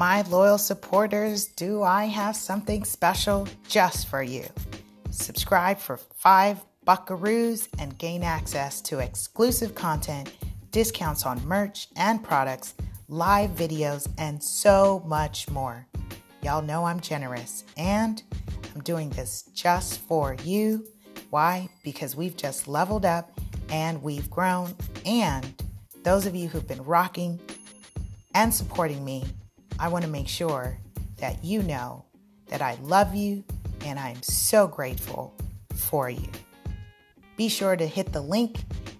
my loyal supporters, do I have something special just for you? Subscribe for five buckaroos and gain access to exclusive content, discounts on merch and products, live videos, and so much more. Y'all know I'm generous and I'm doing this just for you. Why? Because we've just leveled up and we've grown. And those of you who've been rocking and supporting me, I want to make sure that you know that I love you and I'm so grateful for you. Be sure to hit the link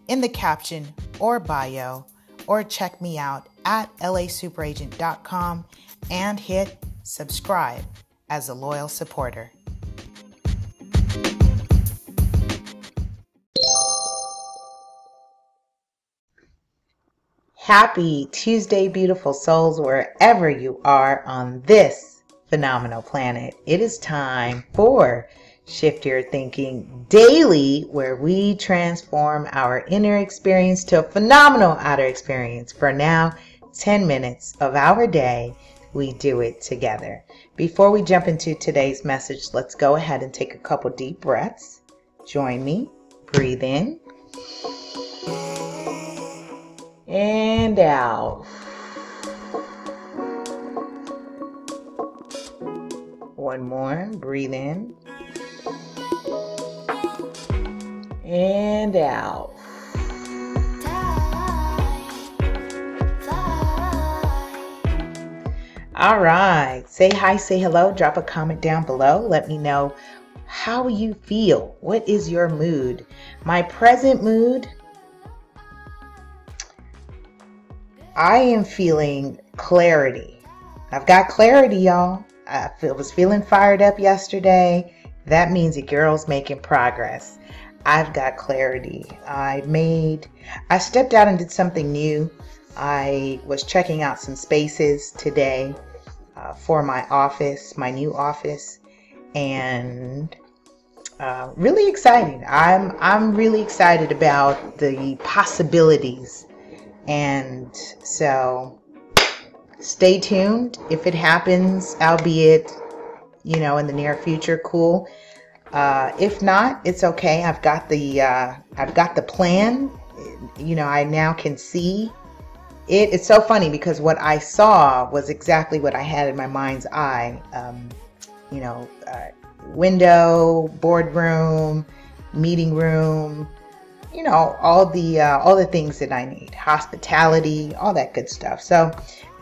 in the caption or bio or check me out at lasuperagent.com and hit subscribe as a loyal supporter. Happy Tuesday, beautiful souls, wherever you are on this phenomenal planet. It is time for Shift Your Thinking Daily, where we transform our inner experience to a phenomenal outer experience. For now, 10 minutes of our day we do it together. Before we jump into today's message, let's go ahead and take a couple deep breaths. Join me. Breathe in and out. One more. Breathe in and out. All right. Say hi, say hello, drop a comment down below. Let me know how you feel. What is your mood? My present mood, I am feeling clarity. I've got clarity, y'all. I was feeling fired up yesterday. That means the girl's making progress. I've got clarity. I made, I stepped out and did something new. I was checking out some spaces today uh, for my office, my new office, and uh, really excited. I'm I'm really excited about the possibilities, and so stay tuned. If it happens, albeit you know in the near future, cool. Uh, if not, it's okay. I've got the uh, I've got the plan. You know, I now can see it, it's so funny because what I saw was exactly what I had in my mind's eye. Um, you know, uh, window, boardroom, meeting room, you know, all the uh, all the things that I need, hospitality, all that good stuff. So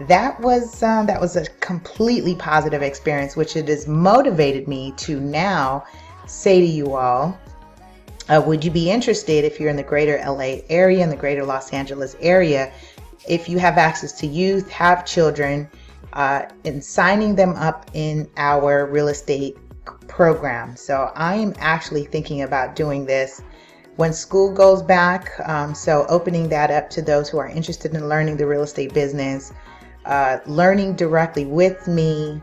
that was um, that was a completely positive experience, which it has motivated me to now say to you all. Uh, would you be interested if you're in the greater LA area, in the greater Los Angeles area, if you have access to youth, have children, uh, and signing them up in our real estate program. So I am actually thinking about doing this when school goes back. Um, so opening that up to those who are interested in learning the real estate business, uh, learning directly with me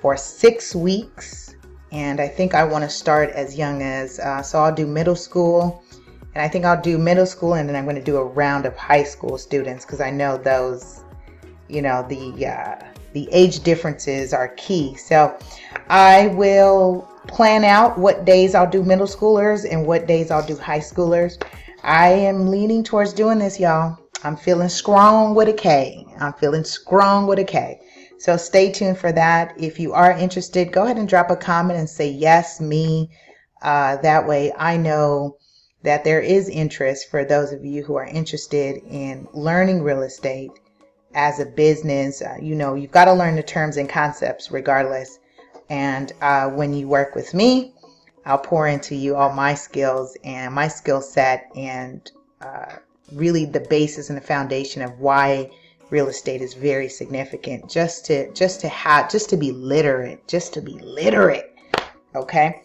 for six weeks. And I think I want to start as young as, uh, so I'll do middle school and I think I'll do middle school and then I'm going to do a round of high school students because I know those, you know, the uh, the age differences are key. So I will plan out what days I'll do middle schoolers and what days I'll do high schoolers. I am leaning towards doing this, y'all. I'm feeling strong with a K. I'm feeling strong with a K. So stay tuned for that. If you are interested, go ahead and drop a comment and say yes, me. Uh, that way I know that there is interest for those of you who are interested in learning real estate as a business. Uh, you know, you've got to learn the terms and concepts regardless. And uh, when you work with me, I'll pour into you all my skills and my skill set and uh, really the basis and the foundation of why real estate is very significant just to just to have just to be literate just to be literate okay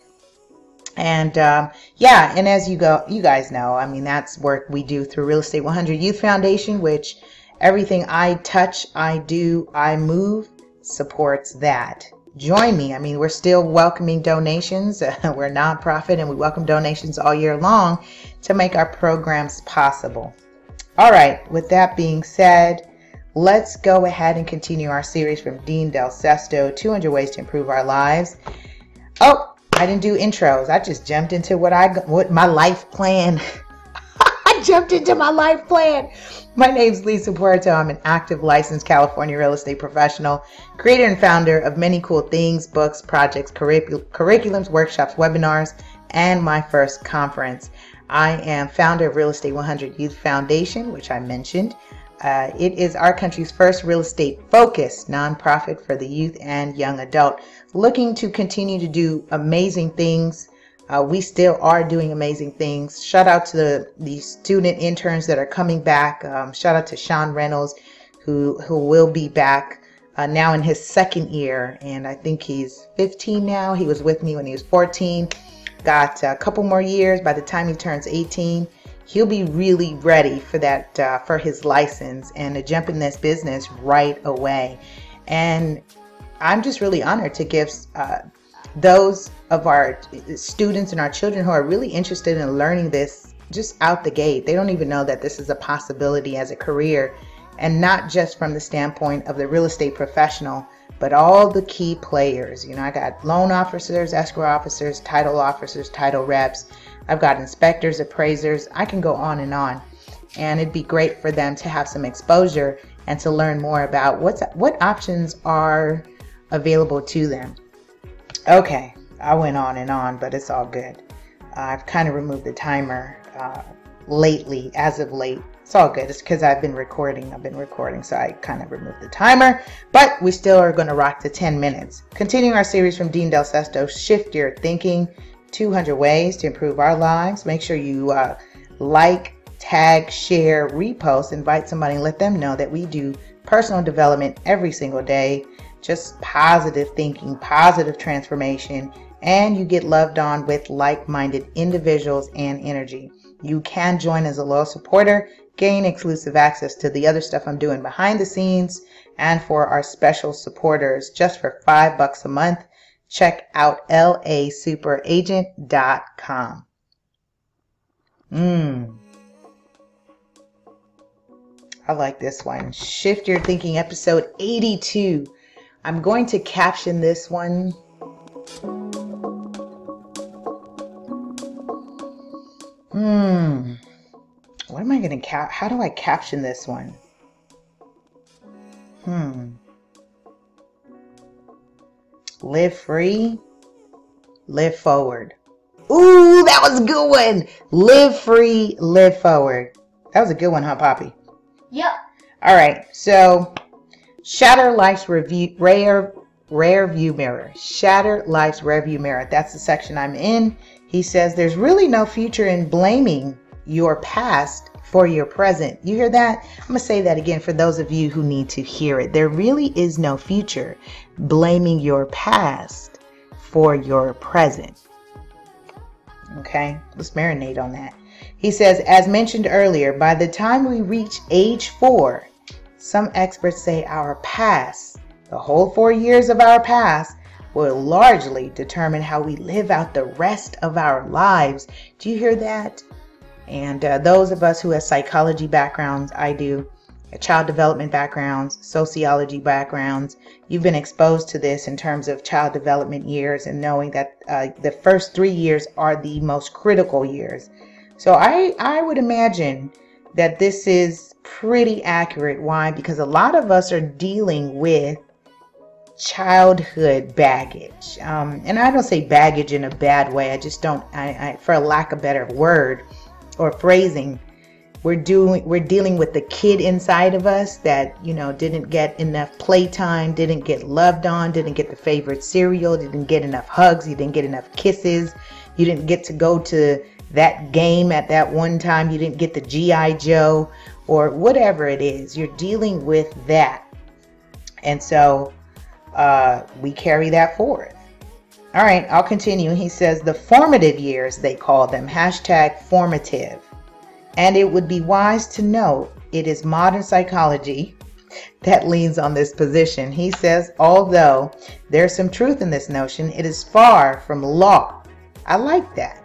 and um, yeah, and as you go, you guys know, I mean, that's work we do through Real Estate 100 Youth Foundation, which everything I touch, I do, I move supports that. Join me. I mean, we're still welcoming donations. we're a nonprofit and we welcome donations all year long to make our programs possible. All right, with that being said, let's go ahead and continue our series from Dean Del Sesto 200 Ways to Improve Our Lives. Oh, I didn't do intros. I just jumped into what I what my life plan. Jumped into my life plan. My name's Lisa Puerto. I'm an active licensed California real estate professional, creator and founder of many cool things, books, projects, curricul- curriculums, workshops, webinars, and my first conference. I am founder of Real Estate 100 Youth Foundation, which I mentioned. Uh, it is our country's first real estate focused nonprofit for the youth and young adult, looking to continue to do amazing things. Uh, we still are doing amazing things. Shout out to the, the student interns that are coming back. Um, shout out to Sean Reynolds, who who will be back uh, now in his second year, and I think he's 15 now. He was with me when he was 14. Got a couple more years. By the time he turns 18, he'll be really ready for that uh, for his license and to jump in this business right away and i'm just really honored to give uh, those of our students and our children who are really interested in learning this just out the gate they don't even know that this is a possibility as a career and not just from the standpoint of the real estate professional but all the key players you know i got loan officers escrow officers title officers title reps I've got inspectors, appraisers, I can go on and on. And it'd be great for them to have some exposure and to learn more about what's what options are available to them. Okay, I went on and on, but it's all good. I've kind of removed the timer uh, lately, as of late. It's all good. It's because I've been recording. I've been recording, so I kind of removed the timer. But we still are going to rock to 10 minutes. Continuing our series from Dean Del Sesto, Shift Your Thinking. 200 ways to improve our lives. Make sure you uh, like, tag, share, repost, invite somebody and let them know that we do personal development every single day. Just positive thinking, positive transformation, and you get loved on with like minded individuals and energy. You can join as a loyal supporter, gain exclusive access to the other stuff I'm doing behind the scenes, and for our special supporters just for five bucks a month check out lasuperagent.com. Mmm. I like this one. Shift Your Thinking, episode 82. I'm going to caption this one. Hmm. What am I going to cap? How do I caption this one? Hmm. Live free, live forward. Ooh, that was a good one. Live free, live forward. That was a good one, huh, Poppy? Yep. All right. So, shatter life's review, rare, rare view mirror. Shatter life's rear view mirror. That's the section I'm in. He says there's really no future in blaming your past for your present. You hear that? I'm going to say that again for those of you who need to hear it. There really is no future blaming your past for your present. Okay, let's marinate on that. He says, as mentioned earlier, by the time we reach age four, some experts say our past, the whole four years of our past, will largely determine how we live out the rest of our lives. Do you hear that? And uh, those of us who have psychology backgrounds, I do, child development backgrounds, sociology backgrounds, you've been exposed to this in terms of child development years and knowing that uh, the first three years are the most critical years. So I, I would imagine that this is pretty accurate. Why? Because a lot of us are dealing with childhood baggage. Um, and I don't say baggage in a bad way. I just don't, I, I, for a lack of better word or phrasing, we're doing we're dealing with the kid inside of us that you know didn't get enough playtime didn't get loved on didn't get the favorite cereal didn't get enough hugs you didn't get enough kisses you didn't get to go to that game at that one time you didn't get the gi joe or whatever it is you're dealing with that and so uh, we carry that forward all right i'll continue he says the formative years they call them hashtag formative and it would be wise to note it is modern psychology that leans on this position. He says, although there's some truth in this notion, it is far from law. I like that.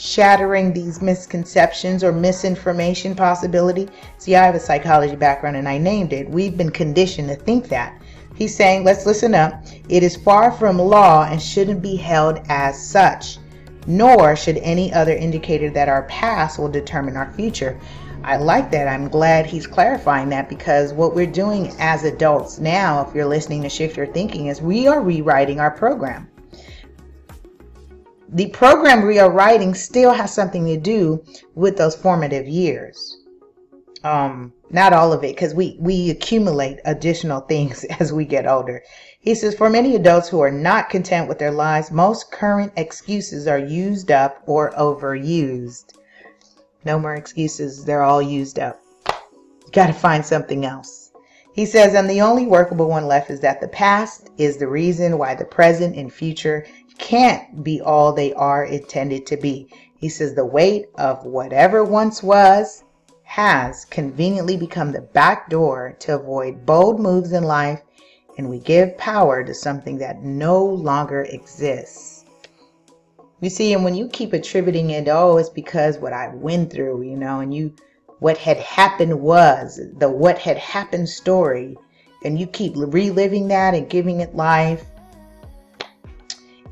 Shattering these misconceptions or misinformation possibility. See, I have a psychology background and I named it. We've been conditioned to think that. He's saying, let's listen up. It is far from law and shouldn't be held as such, nor should any other indicator that our past will determine our future. I like that. I'm glad he's clarifying that because what we're doing as adults now, if you're listening to Shift Your Thinking, is we are rewriting our program the program we are writing still has something to do with those formative years. Um, not all of it, because we, we accumulate additional things as we get older. He says, for many adults who are not content with their lives, most current excuses are used up or overused. No more excuses. They're all used up. You got to find something else. He says, and the only workable one left is that the past is the reason why the present and future can't be all they are intended to be. He says the weight of whatever once was has conveniently become the back door to avoid bold moves in life, and we give power to something that no longer exists. You see, and when you keep attributing it, oh, it's because what I went through, you know, and you, what had happened was the what had happened story, and you keep reliving that and giving it life,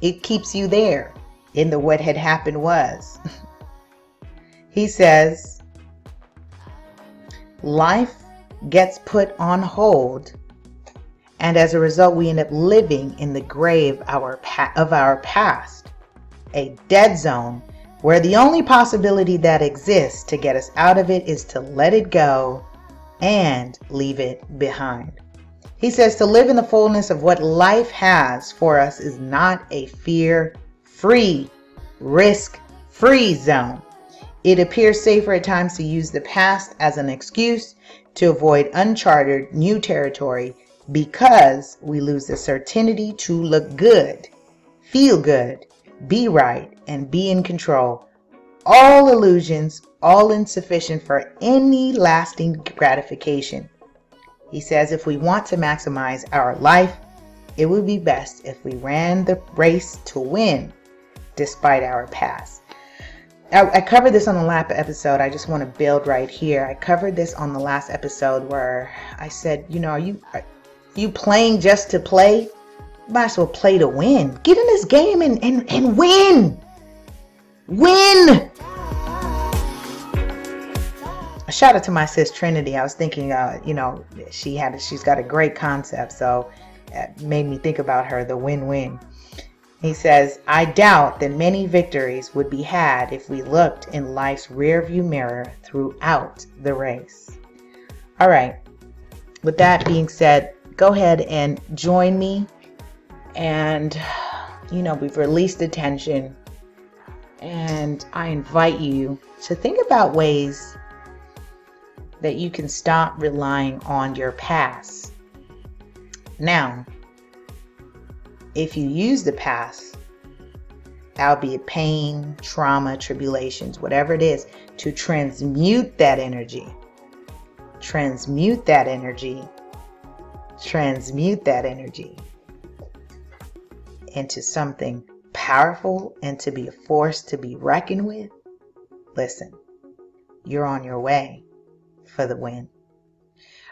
it keeps you there in the what had happened was. he says, life gets put on hold, and as a result, we end up living in the grave of our past, a dead zone where the only possibility that exists to get us out of it is to let it go and leave it behind. He says to live in the fullness of what life has for us is not a fear free, risk free zone. It appears safer at times to use the past as an excuse to avoid uncharted new territory because we lose the certainty to look good, feel good, be right, and be in control. All illusions, all insufficient for any lasting gratification. He says if we want to maximize our life, it would be best if we ran the race to win despite our past. I, I covered this on the last episode. I just want to build right here. I covered this on the last episode where I said, you know, are you are you playing just to play? You might as well play to win. Get in this game and, and, and win. Win a shout out to my sis Trinity. I was thinking, uh, you know, she had she's got a great concept, so it made me think about her, the win-win. He says, I doubt that many victories would be had if we looked in life's rearview mirror throughout the race. All right. With that being said, go ahead and join me. And, you know, we've released the tension. And I invite you to think about ways that you can stop relying on your past. Now, if you use the past, albeit pain, trauma, tribulations, whatever it is, to transmute that energy, transmute that energy, transmute that energy into something powerful and to be a force to be reckoned with, listen, you're on your way for the win.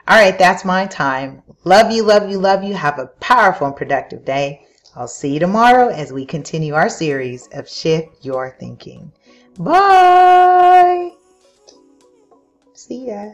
All right, that's my time. Love you, love you, love you. Have a powerful and productive day. I'll see you tomorrow as we continue our series of Shift Your Thinking. Bye. See ya.